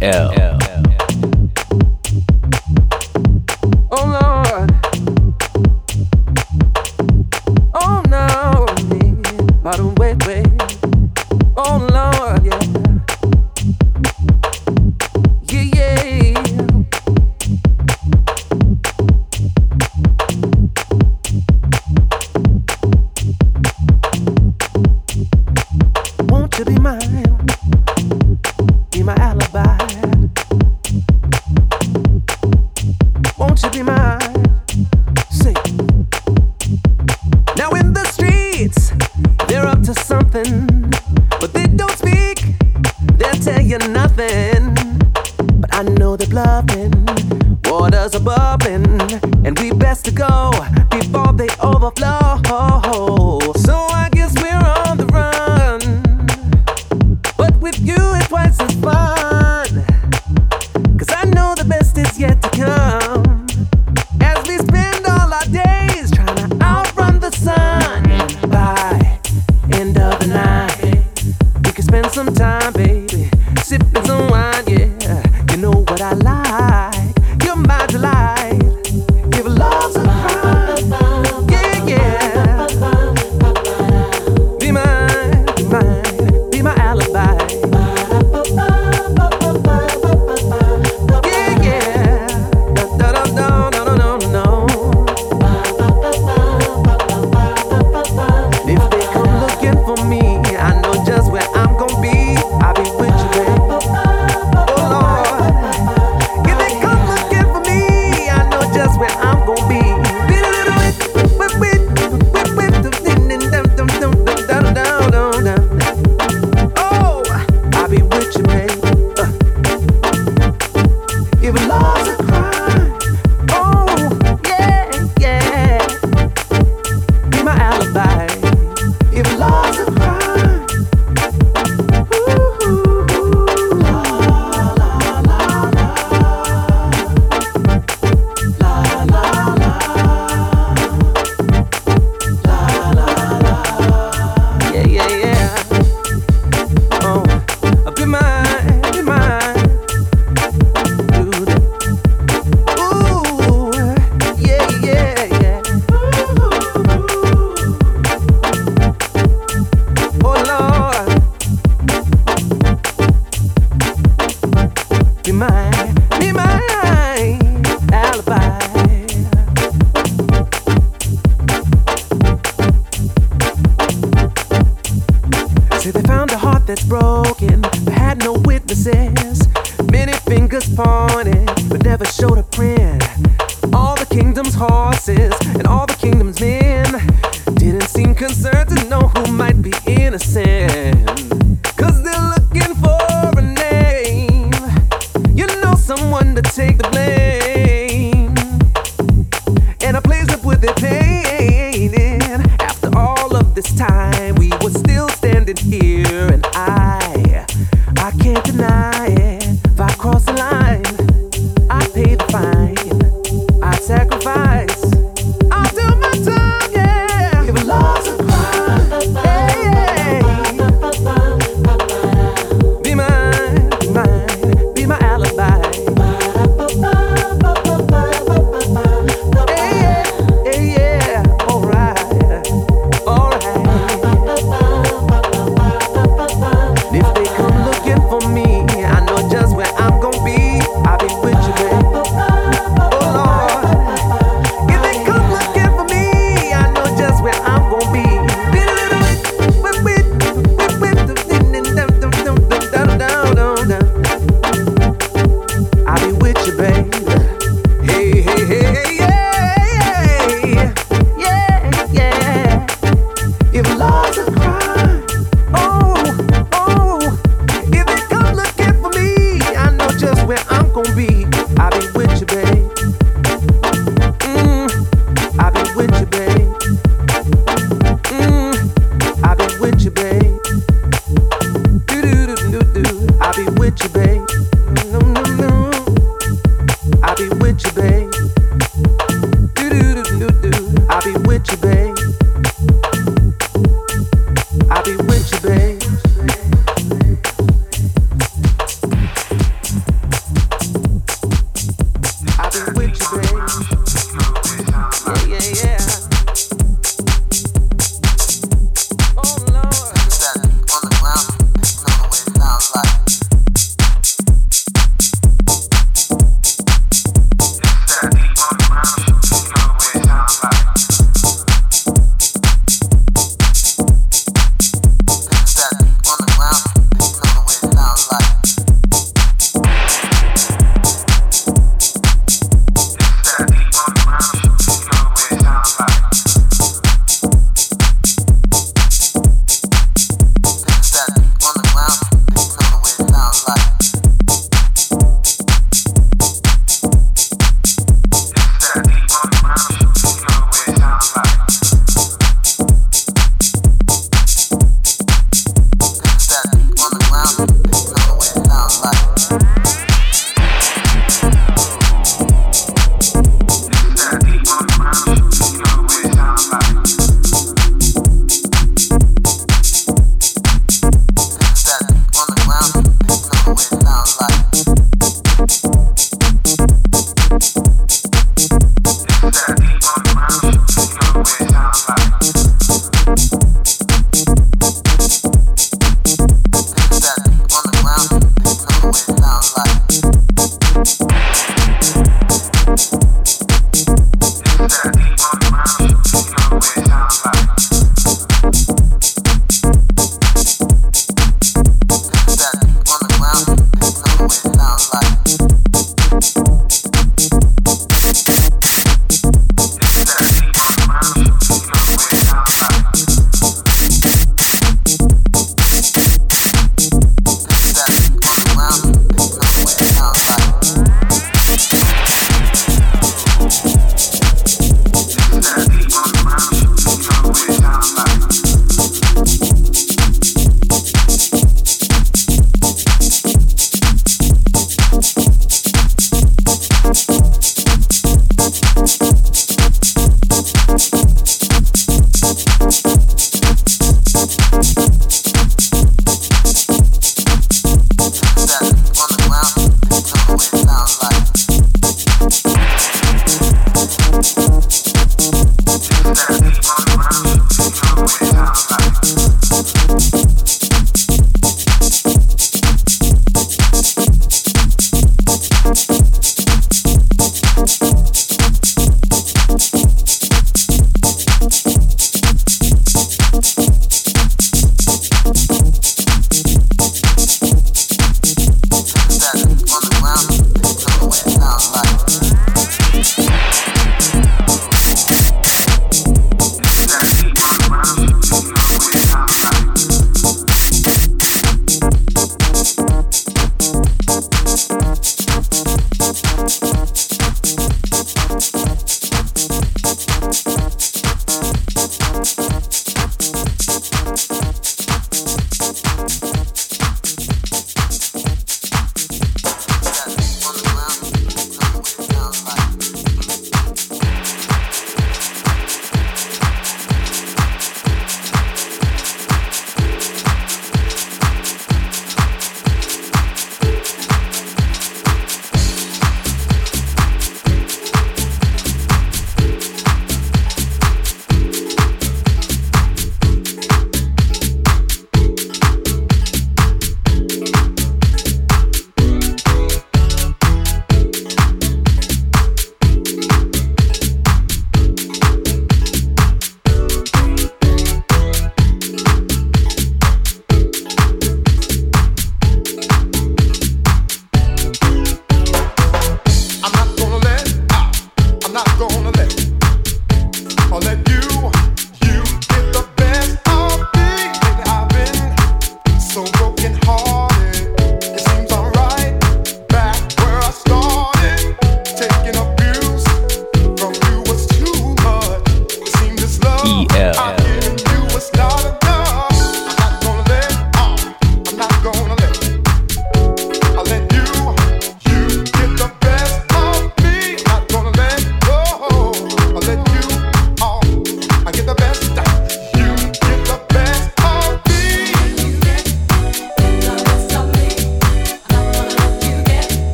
L.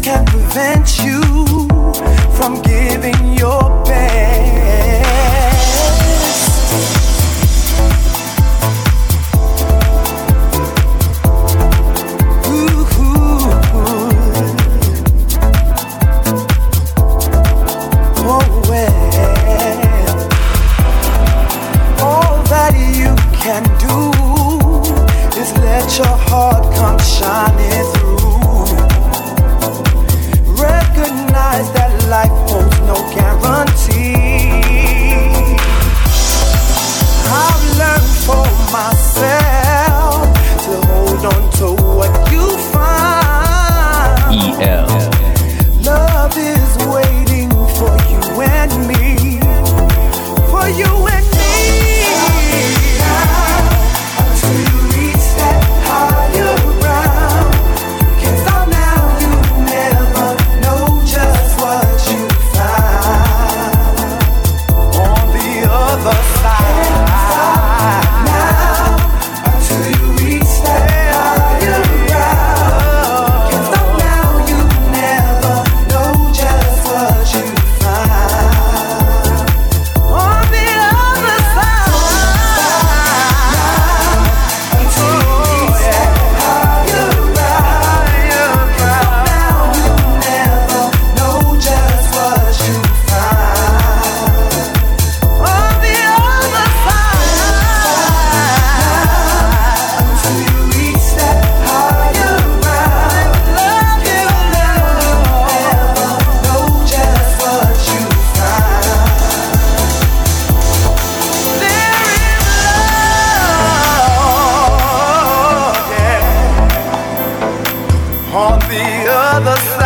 can't prevent you. This